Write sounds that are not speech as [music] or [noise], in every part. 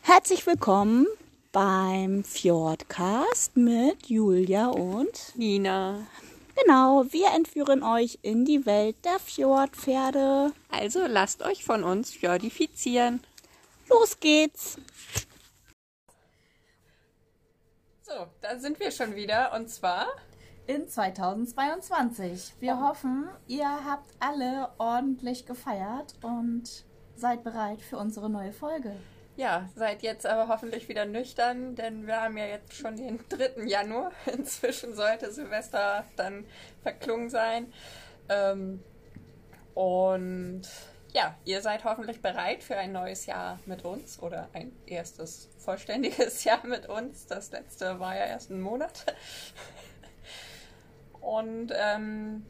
Herzlich willkommen beim Fjordcast mit Julia und Nina. Genau, wir entführen euch in die Welt der Fjordpferde. Also lasst euch von uns fjordifizieren. Los geht's! So, da sind wir schon wieder und zwar in 2022. Wir hoffen, ihr habt alle ordentlich gefeiert und seid bereit für unsere neue Folge. Ja, seid jetzt aber hoffentlich wieder nüchtern, denn wir haben ja jetzt schon den 3. Januar. [laughs] Inzwischen sollte Silvester dann verklungen sein. Ähm, und ja, ihr seid hoffentlich bereit für ein neues Jahr mit uns oder ein erstes vollständiges [laughs] Jahr mit uns. Das letzte war ja erst ein Monat. [laughs] Und ähm,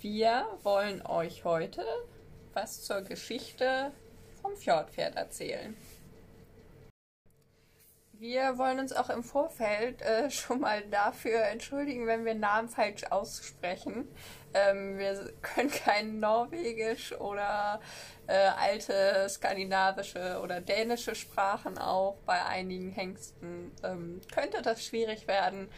wir wollen euch heute was zur Geschichte vom Fjordpferd erzählen. Wir wollen uns auch im Vorfeld äh, [laughs] schon mal dafür entschuldigen, wenn wir Namen falsch aussprechen. Ähm, wir können kein Norwegisch oder äh, alte skandinavische oder dänische Sprachen auch. Bei einigen Hengsten ähm, könnte das schwierig werden.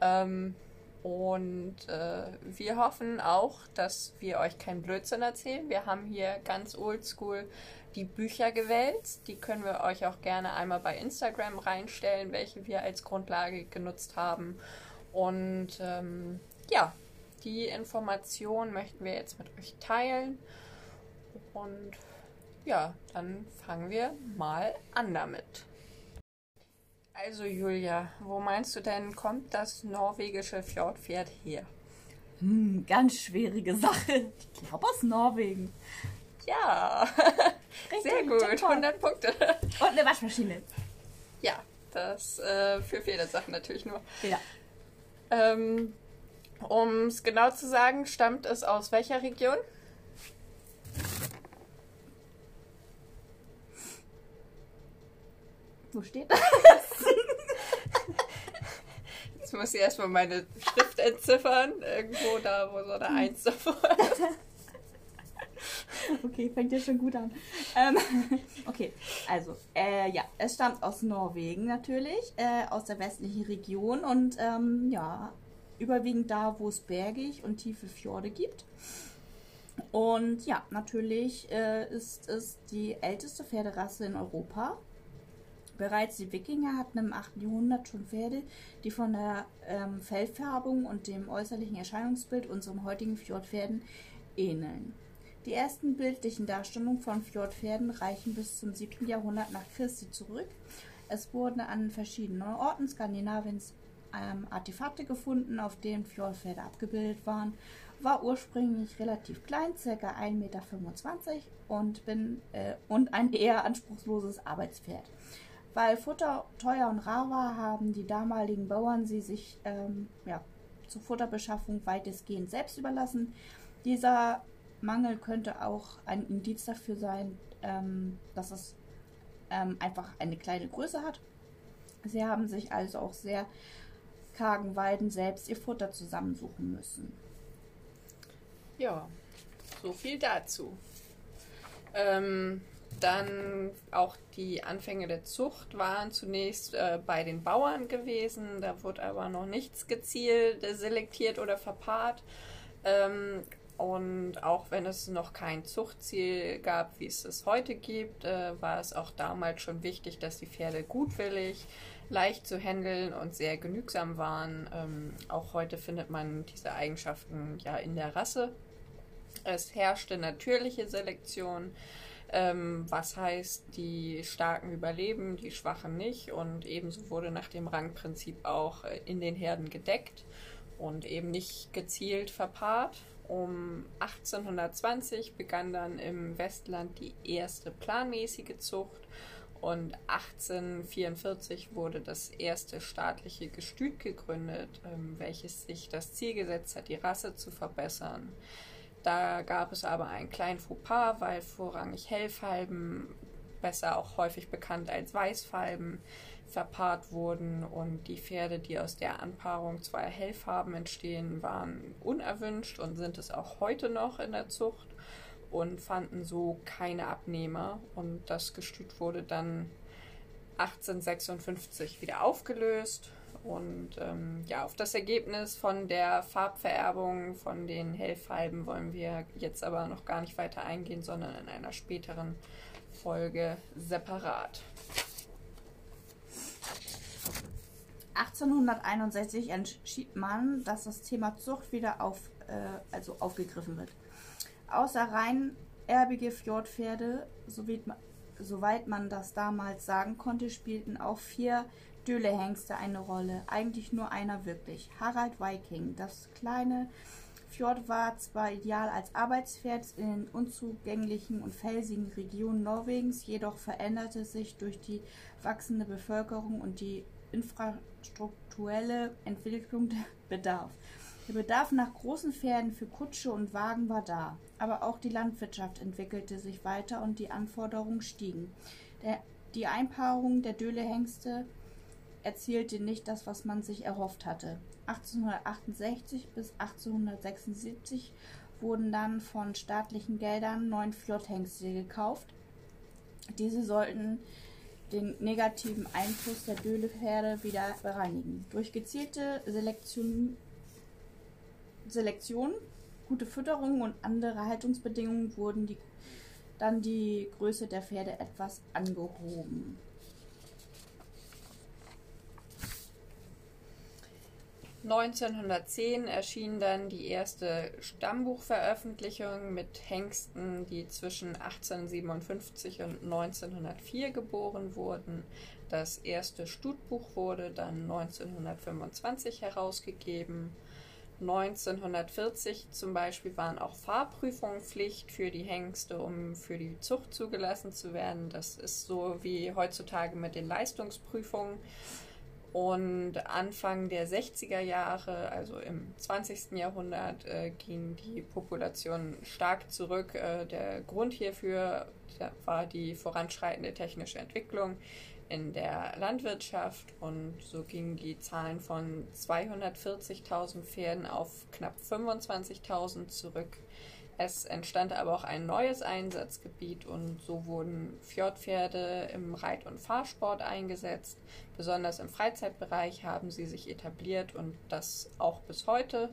Ähm, und äh, wir hoffen auch, dass wir euch keinen Blödsinn erzählen. Wir haben hier ganz oldschool die Bücher gewählt. Die können wir euch auch gerne einmal bei Instagram reinstellen, welche wir als Grundlage genutzt haben. Und ähm, ja, die Information möchten wir jetzt mit euch teilen. Und ja, dann fangen wir mal an damit. Also Julia, wo meinst du denn, kommt das norwegische Fjordpferd her? Hm, ganz schwierige Sache. Ich glaube aus Norwegen. Ja, [laughs] sehr gut. 100 Punkte. Und eine Waschmaschine. Ja, das äh, für Federsachen natürlich nur. Ja. Ähm, um es genau zu sagen, stammt es aus welcher Region? Wo steht das? Jetzt muss ich erstmal meine Schrift entziffern. Irgendwo da, wo so eine Eins davor ist. [laughs] Okay, fängt ja schon gut an. Ähm, [laughs] okay, also, äh, ja, es stammt aus Norwegen natürlich, äh, aus der westlichen Region und ähm, ja, überwiegend da, wo es bergig und tiefe Fjorde gibt. Und ja, natürlich äh, ist es die älteste Pferderasse in Europa. Bereits die Wikinger hatten im 8. Jahrhundert schon Pferde, die von der ähm, Fellfärbung und dem äußerlichen Erscheinungsbild unserem heutigen Fjordpferden ähneln. Die ersten bildlichen Darstellungen von Fjordpferden reichen bis zum 7. Jahrhundert nach Christi zurück. Es wurden an verschiedenen Orten Skandinaviens ähm, Artefakte gefunden, auf denen Fjordpferde abgebildet waren. War ursprünglich relativ klein, ca. 1,25 Meter und, bin, äh, und ein eher anspruchsloses Arbeitspferd. Weil Futter teuer und rar war, haben die damaligen Bauern sie sich ähm, ja, zur Futterbeschaffung weitestgehend selbst überlassen. Dieser Mangel könnte auch ein Indiz dafür sein, ähm, dass es ähm, einfach eine kleine Größe hat. Sie haben sich also auch sehr kargen Weiden selbst ihr Futter zusammensuchen müssen. Ja, so viel dazu. Ähm, dann auch die Anfänge der Zucht waren zunächst äh, bei den Bauern gewesen. Da wurde aber noch nichts gezielt äh, selektiert oder verpaart. Ähm, und auch wenn es noch kein Zuchtziel gab, wie es es heute gibt, äh, war es auch damals schon wichtig, dass die Pferde gutwillig, leicht zu handeln und sehr genügsam waren. Ähm, auch heute findet man diese Eigenschaften ja in der Rasse. Es herrschte natürliche Selektion, ähm, was heißt, die Starken überleben, die Schwachen nicht. Und ebenso wurde nach dem Rangprinzip auch äh, in den Herden gedeckt und eben nicht gezielt verpaart. Um 1820 begann dann im Westland die erste planmäßige Zucht und 1844 wurde das erste staatliche Gestüt gegründet, ähm, welches sich das Ziel gesetzt hat, die Rasse zu verbessern. Da gab es aber einen kleinen Fauxpas, weil vorrangig Hellfalben, besser auch häufig bekannt als Weißfalben, verpaart wurden und die Pferde, die aus der Anpaarung zweier Hellfarben entstehen, waren unerwünscht und sind es auch heute noch in der Zucht. und fanden so keine Abnehmer. Und das Gestüt wurde dann 1856 wieder aufgelöst. Und ähm, ja, auf das Ergebnis von der Farbvererbung von den Hellfalben wollen wir jetzt aber noch gar nicht weiter eingehen, sondern in einer späteren Folge separat. 1861 entschied man, dass das Thema Zucht wieder auf, äh, also aufgegriffen wird. Außer rein erbige Fjordpferde, soweit man, soweit man das damals sagen konnte, spielten auch vier Dölehengste eine Rolle. Eigentlich nur einer wirklich. Harald Viking. Das kleine Fjord war zwar ideal als Arbeitspferd in den unzugänglichen und felsigen Regionen Norwegens, jedoch veränderte sich durch die wachsende Bevölkerung und die infrastrukturelle Entwicklung der [laughs] Bedarf. Der Bedarf nach großen Pferden für Kutsche und Wagen war da, aber auch die Landwirtschaft entwickelte sich weiter und die Anforderungen stiegen. Der, die Einpaarung der Dölehengste erzielte nicht das, was man sich erhofft hatte. 1868 bis 1876 wurden dann von staatlichen Geldern neun Flotthengste gekauft. Diese sollten den negativen Einfluss der Dölepferde wieder bereinigen. Durch gezielte Selektion Selektion, gute Fütterung und andere Haltungsbedingungen wurden die, dann die Größe der Pferde etwas angehoben. ...1910 erschien dann die erste Stammbuchveröffentlichung mit Hengsten, die zwischen 1857 und 1904 geboren wurden. Das erste Stutbuch wurde dann 1925 herausgegeben 1940 zum Beispiel waren auch Fahrprüfungen Pflicht für die Hengste, um für die Zucht zugelassen zu werden. Das ist so wie heutzutage mit den Leistungsprüfungen. Und Anfang der 60er Jahre, also im 20. Jahrhundert, äh, ging die Population stark zurück. Äh, der Grund hierfür war die voranschreitende technische Entwicklung in der Landwirtschaft und so gingen die Zahlen von 240.000 Pferden auf knapp 25.000 zurück. Es entstand aber auch ein neues Einsatzgebiet und so wurden Fjordpferde im Reit- und Fahrsport eingesetzt. Besonders im Freizeitbereich haben sie sich etabliert und das auch bis heute.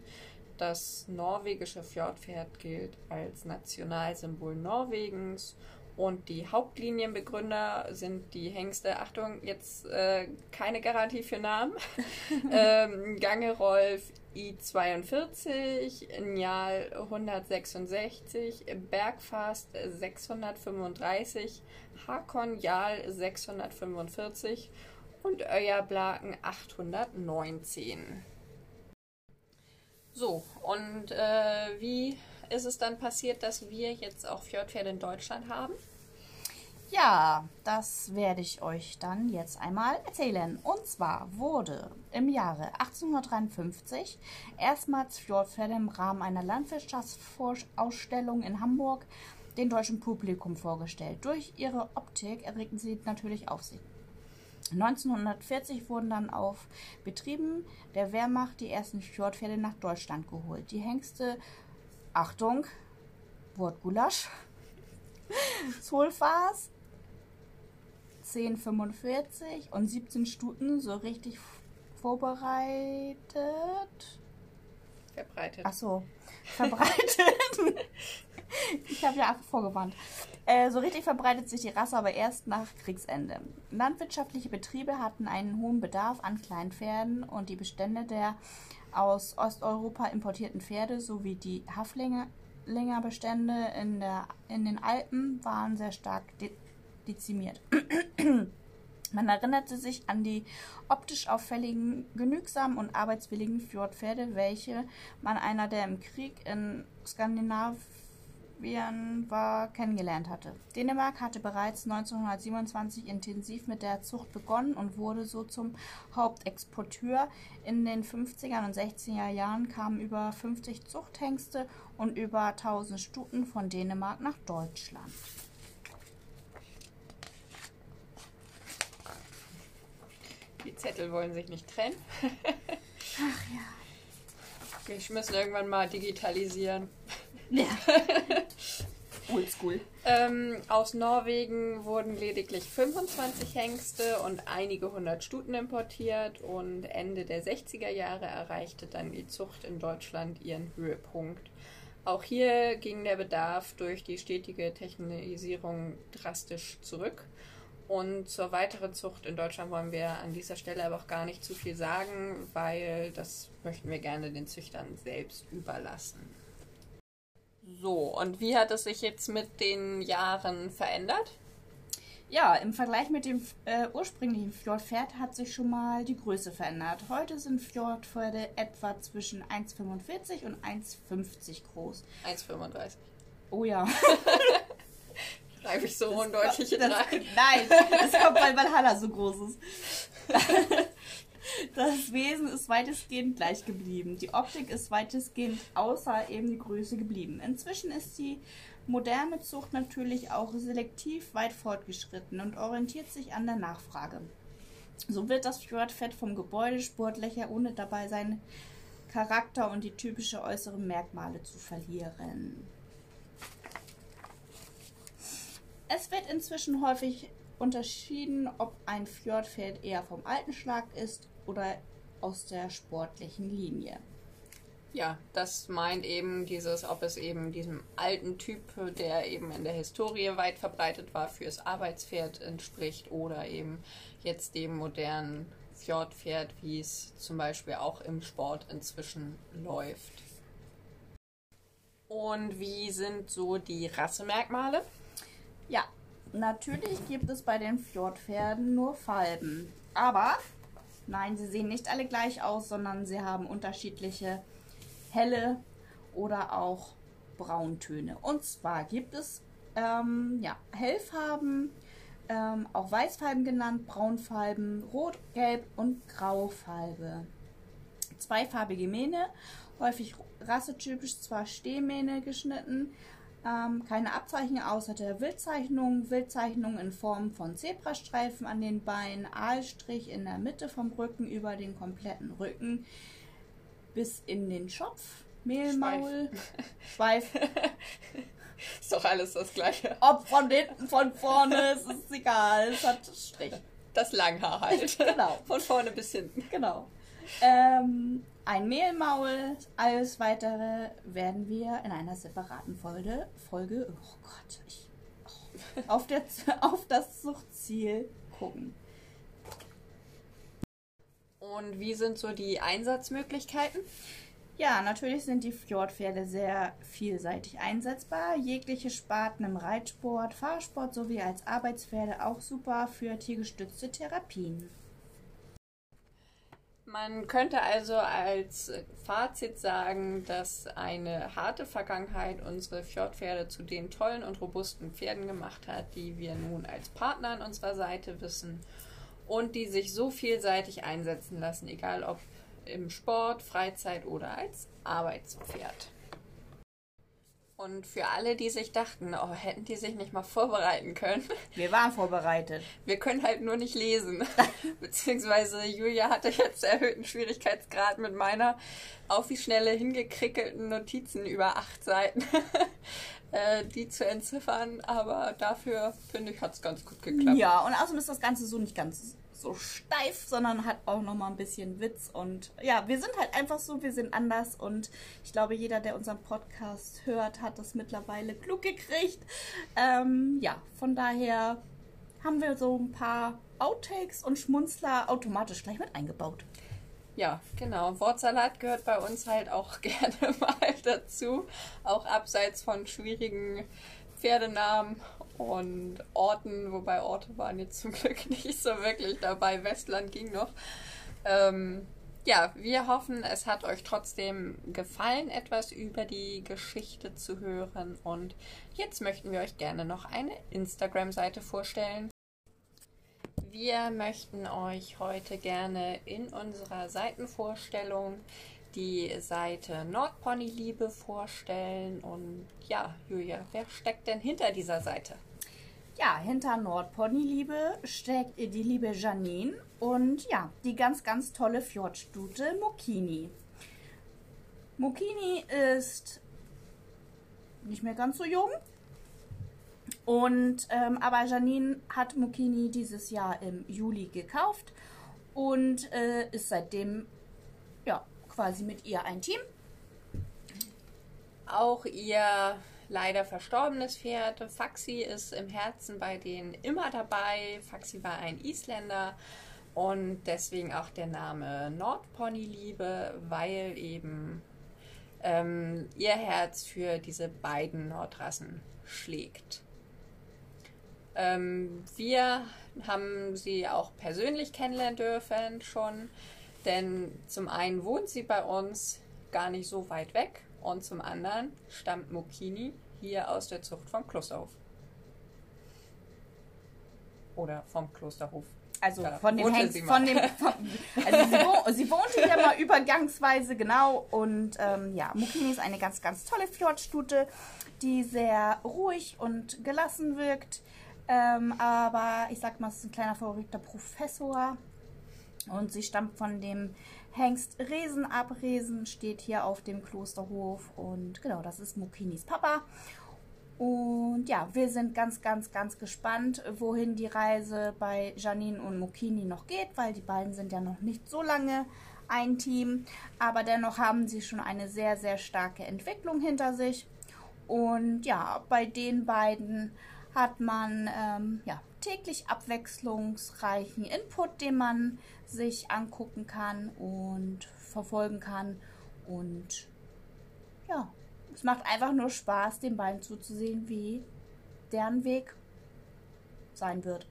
Das norwegische Fjordpferd gilt als Nationalsymbol Norwegens und die Hauptlinienbegründer sind die Hengste, Achtung, jetzt äh, keine Garantie für Namen, [laughs] ähm, Gangerolf I42, Njal 166, Bergfast 635, Hakon Jal 645 und Öyerblaken 819. So, und äh, wie ist es dann passiert, dass wir jetzt auch Fjordpferde in Deutschland haben? Ja, das werde ich euch dann jetzt einmal erzählen. Und zwar wurde im Jahre 1853 erstmals Fjordpferde im Rahmen einer Landwirtschaftsausstellung in Hamburg dem deutschen Publikum vorgestellt. Durch ihre Optik erregten sie natürlich Aufsehen. 1940 wurden dann auf Betrieben der Wehrmacht die ersten Fjordpferde nach Deutschland geholt. Die Hengste, Achtung, Wortgulasch, [laughs] Sulfas 10,45 und 17 Stunden so richtig vorbereitet. Verbreitet. Ach so, verbreitet. [laughs] ich habe ja vorgewarnt. Äh, so richtig verbreitet sich die Rasse aber erst nach Kriegsende. Landwirtschaftliche Betriebe hatten einen hohen Bedarf an Kleinpferden und die Bestände der aus Osteuropa importierten Pferde sowie die Haflingerbestände in, in den Alpen waren sehr stark dezimiert. [clears throat] Man erinnerte sich an die optisch auffälligen, genügsamen und arbeitswilligen Fjordpferde, welche man einer, der im Krieg in Skandinavien war, kennengelernt hatte. Dänemark hatte bereits 1927 intensiv mit der Zucht begonnen und wurde so zum Hauptexporteur. In den 50er und 60er Jahren kamen über 50 Zuchthengste und über 1000 Stuten von Dänemark nach Deutschland. Die Zettel wollen sich nicht trennen. Ach ja. Ich müssen irgendwann mal digitalisieren. Ja. [laughs] Oldschool. Ähm, aus Norwegen wurden lediglich 25 Hengste und einige hundert Stuten importiert und Ende der 60er Jahre erreichte dann die Zucht in Deutschland ihren Höhepunkt. Auch hier ging der Bedarf durch die stetige Technisierung drastisch zurück. Und zur weiteren Zucht in Deutschland wollen wir an dieser Stelle aber auch gar nicht zu viel sagen, weil das möchten wir gerne den Züchtern selbst überlassen. So, und wie hat es sich jetzt mit den Jahren verändert? Ja, im Vergleich mit dem äh, ursprünglichen Fjordpferd hat sich schon mal die Größe verändert. Heute sind Fjordpferde etwa zwischen 1,45 und 1,50 groß. 1,35. Oh ja. [laughs] Schreibe ich so undeutlich das, rein. Nein, das kommt, weil Valhalla so groß ist. [laughs] Das Wesen ist weitestgehend gleich geblieben. Die Optik ist weitestgehend außer eben die Größe geblieben. Inzwischen ist die moderne Zucht natürlich auch selektiv weit fortgeschritten und orientiert sich an der Nachfrage. So wird das Fjordfett vom Gebäude sportlicher, ohne dabei seinen Charakter und die typische äußere Merkmale zu verlieren. Es wird inzwischen häufig unterschieden, ob ein Fjordpferd eher vom alten Schlag ist oder aus der sportlichen Linie. Ja, das meint eben dieses, ob es eben diesem alten Typ, der eben in der Historie weit verbreitet war, fürs Arbeitspferd entspricht oder eben jetzt dem modernen Fjordpferd, wie es zum Beispiel auch im Sport inzwischen läuft. Und wie sind so die Rassemerkmale? Ja, natürlich gibt es bei den Fjordpferden nur Falben. Aber nein, sie sehen nicht alle gleich aus, sondern sie haben unterschiedliche helle oder auch Brauntöne. Und zwar gibt es ähm, ja, Hellfarben, ähm, auch Weißfarben genannt, Braunfarben, Rot, Gelb und Graufarbe. Zweifarbige Mähne, häufig rassetypisch, zwar Stehmähne geschnitten, ähm, keine Abzeichen außer der Wildzeichnung, Wildzeichnung in Form von Zebrastreifen an den Beinen, Aalstrich in der Mitte vom Rücken über den kompletten Rücken bis in den Schopf, Mehlmaul, Schweif. [laughs] Ist doch alles das gleiche. Ob von hinten, von vorne, es ist egal, es hat Strich. Das Langhaar halt. [laughs] Genau. Von vorne bis hinten. Genau. Ähm, ein Mehlmaul, alles weitere werden wir in einer separaten Folge, Folge oh Gott, ich, oh, auf, der, auf das Zuchtziel gucken. Und wie sind so die Einsatzmöglichkeiten? Ja, natürlich sind die Fjordpferde sehr vielseitig einsetzbar. Jegliche Sparten im Reitsport, Fahrsport sowie als Arbeitspferde auch super für tiergestützte Therapien. Man könnte also als Fazit sagen, dass eine harte Vergangenheit unsere Fjordpferde zu den tollen und robusten Pferden gemacht hat, die wir nun als Partner an unserer Seite wissen und die sich so vielseitig einsetzen lassen, egal ob im Sport, Freizeit oder als Arbeitspferd. Und für alle, die sich dachten, oh, hätten die sich nicht mal vorbereiten können. [laughs] Wir waren vorbereitet. Wir können halt nur nicht lesen. [laughs] Beziehungsweise Julia hatte jetzt erhöhten Schwierigkeitsgrad mit meiner auf die Schnelle hingekrickelten Notizen über acht Seiten, [laughs] äh, die zu entziffern. Aber dafür, finde ich, hat es ganz gut geklappt. Ja, und außerdem ist das Ganze so nicht ganz so steif, sondern hat auch noch mal ein bisschen Witz und ja, wir sind halt einfach so, wir sind anders und ich glaube, jeder, der unseren Podcast hört, hat das mittlerweile klug gekriegt. Ähm, ja, von daher haben wir so ein paar Outtakes und Schmunzler automatisch gleich mit eingebaut. Ja, genau. Wortsalat gehört bei uns halt auch [laughs] gerne mal dazu, auch abseits von schwierigen Pferdenamen und Orten, wobei Orte waren jetzt zum [laughs] Glück nicht so wirklich dabei. Westland ging noch. Ähm, ja, wir hoffen, es hat euch trotzdem gefallen, etwas über die Geschichte zu hören. Und jetzt möchten wir euch gerne noch eine Instagram-Seite vorstellen. Wir möchten euch heute gerne in unserer Seitenvorstellung die Seite Nordponyliebe vorstellen. Und ja, Julia, wer steckt denn hinter dieser Seite? Ja, hinter Nordponyliebe steckt die liebe Janine und ja, die ganz, ganz tolle Fjordstute Mokini. Mokini ist nicht mehr ganz so jung, Und ähm, aber Janine hat Mokini dieses Jahr im Juli gekauft und äh, ist seitdem ja quasi mit ihr ein Team. Auch ihr leider verstorbenes Pferd Faxi ist im Herzen bei denen immer dabei. Faxi war ein Isländer und deswegen auch der Name Nordponyliebe, weil eben ähm, ihr Herz für diese beiden Nordrassen schlägt. Ähm, wir haben sie auch persönlich kennenlernen dürfen schon, denn zum einen wohnt sie bei uns gar nicht so weit weg und zum anderen stammt Mokini hier aus der Zucht vom Klosterhof. Oder vom Klosterhof. Also da von dem Hengst, von dem, von, also sie, wo, [laughs] sie, wohnte ja mal übergangsweise, genau. Und ähm, ja, Mukini ist eine ganz, ganz tolle Fjordstute, die sehr ruhig und gelassen wirkt. Ähm, aber ich sag mal, es ist ein kleiner verrückter Professor. Und sie stammt von dem Hengst Resen ab. Resen steht hier auf dem Klosterhof. Und genau, das ist Mukinis Papa. Und ja, wir sind ganz, ganz, ganz gespannt, wohin die Reise bei Janine und Mokini noch geht, weil die beiden sind ja noch nicht so lange ein Team. Aber dennoch haben sie schon eine sehr, sehr starke Entwicklung hinter sich. Und ja, bei den beiden hat man ähm, ja, täglich abwechslungsreichen Input, den man sich angucken kann und verfolgen kann. Und ja, es macht einfach nur Spaß, den beiden zuzusehen, wie deren Weg sein wird.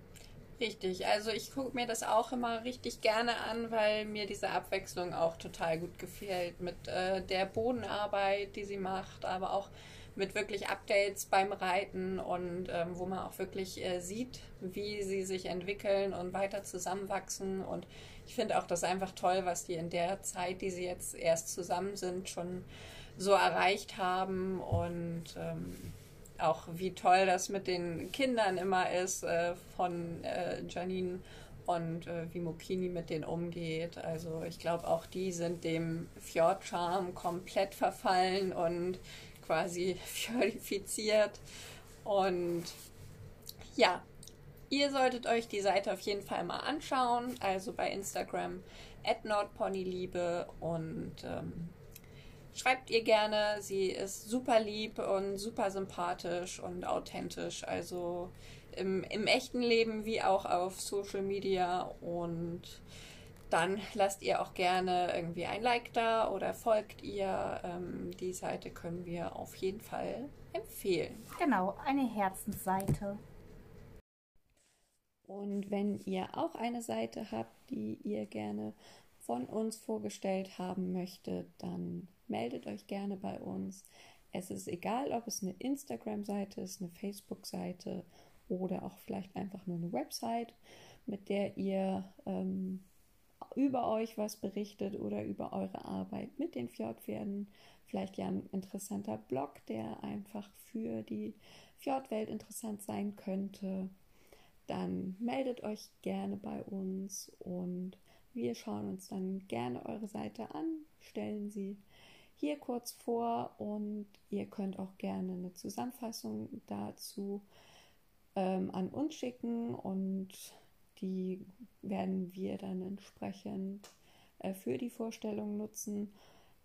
Richtig, also ich gucke mir das auch immer richtig gerne an, weil mir diese Abwechslung auch total gut gefällt mit äh, der Bodenarbeit, die sie macht, aber auch mit wirklich Updates beim Reiten und ähm, wo man auch wirklich äh, sieht, wie sie sich entwickeln und weiter zusammenwachsen. Und ich finde auch das einfach toll, was die in der Zeit, die sie jetzt erst zusammen sind, schon so erreicht haben und ähm, auch wie toll das mit den Kindern immer ist äh, von äh, Janine und äh, wie Mokini mit denen umgeht. Also ich glaube, auch die sind dem Fjordcharm komplett verfallen und quasi [laughs] fjordifiziert. Und ja, ihr solltet euch die Seite auf jeden Fall mal anschauen. Also bei Instagram at nordponyliebe und ähm, schreibt ihr gerne. Sie ist super lieb und super sympathisch und authentisch. Also im, im echten Leben wie auch auf Social Media. Und dann lasst ihr auch gerne irgendwie ein Like da oder folgt ihr. Ähm, die Seite können wir auf jeden Fall empfehlen. Genau, eine Herzensseite. Und wenn ihr auch eine Seite habt, die ihr gerne von uns vorgestellt haben möchtet, dann meldet euch gerne bei uns. Es ist egal, ob es eine Instagram-Seite ist, eine Facebook-Seite oder auch vielleicht einfach nur eine Website, mit der ihr ähm, über euch was berichtet oder über eure Arbeit mit den Fjordpferden. Vielleicht ja ein interessanter Blog, der einfach für die Fjordwelt interessant sein könnte. Dann meldet euch gerne bei uns und wir schauen uns dann gerne eure Seite an, stellen sie hier kurz vor und ihr könnt auch gerne eine Zusammenfassung dazu ähm, an uns schicken und die werden wir dann entsprechend äh, für die Vorstellung nutzen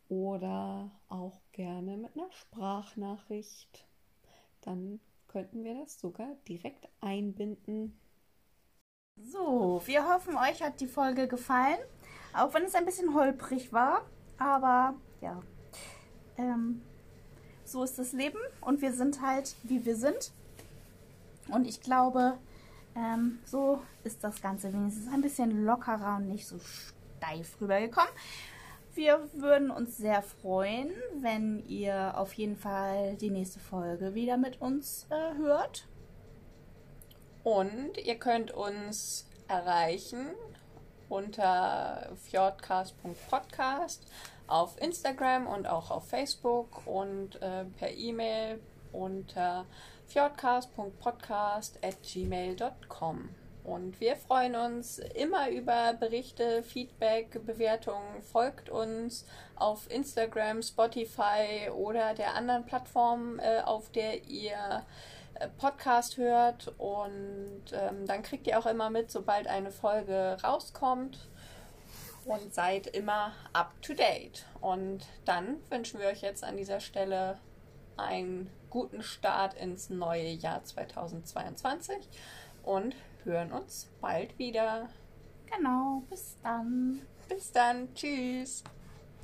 oder auch gerne mit einer Sprachnachricht. Dann könnten wir das sogar direkt einbinden. So, wir hoffen, euch hat die Folge gefallen, auch wenn es ein bisschen holprig war, aber ja, ähm, so ist das Leben und wir sind halt, wie wir sind. Und ich glaube, ähm, so ist das Ganze wenigstens ein bisschen lockerer und nicht so steif rübergekommen. Wir würden uns sehr freuen, wenn ihr auf jeden Fall die nächste Folge wieder mit uns äh, hört. Und ihr könnt uns erreichen unter fjordcast.podcast auf Instagram und auch auf Facebook und äh, per E-Mail unter fjordcast.podcast.gmail.com. Und wir freuen uns immer über Berichte, Feedback, Bewertungen. Folgt uns auf Instagram, Spotify oder der anderen Plattform, äh, auf der ihr äh, Podcast hört und ähm, dann kriegt ihr auch immer mit, sobald eine Folge rauskommt und seid immer up to date. Und dann wünschen wir euch jetzt an dieser Stelle einen guten Start ins neue Jahr 2022 und hören uns bald wieder. Genau, bis dann. Bis dann. Tschüss.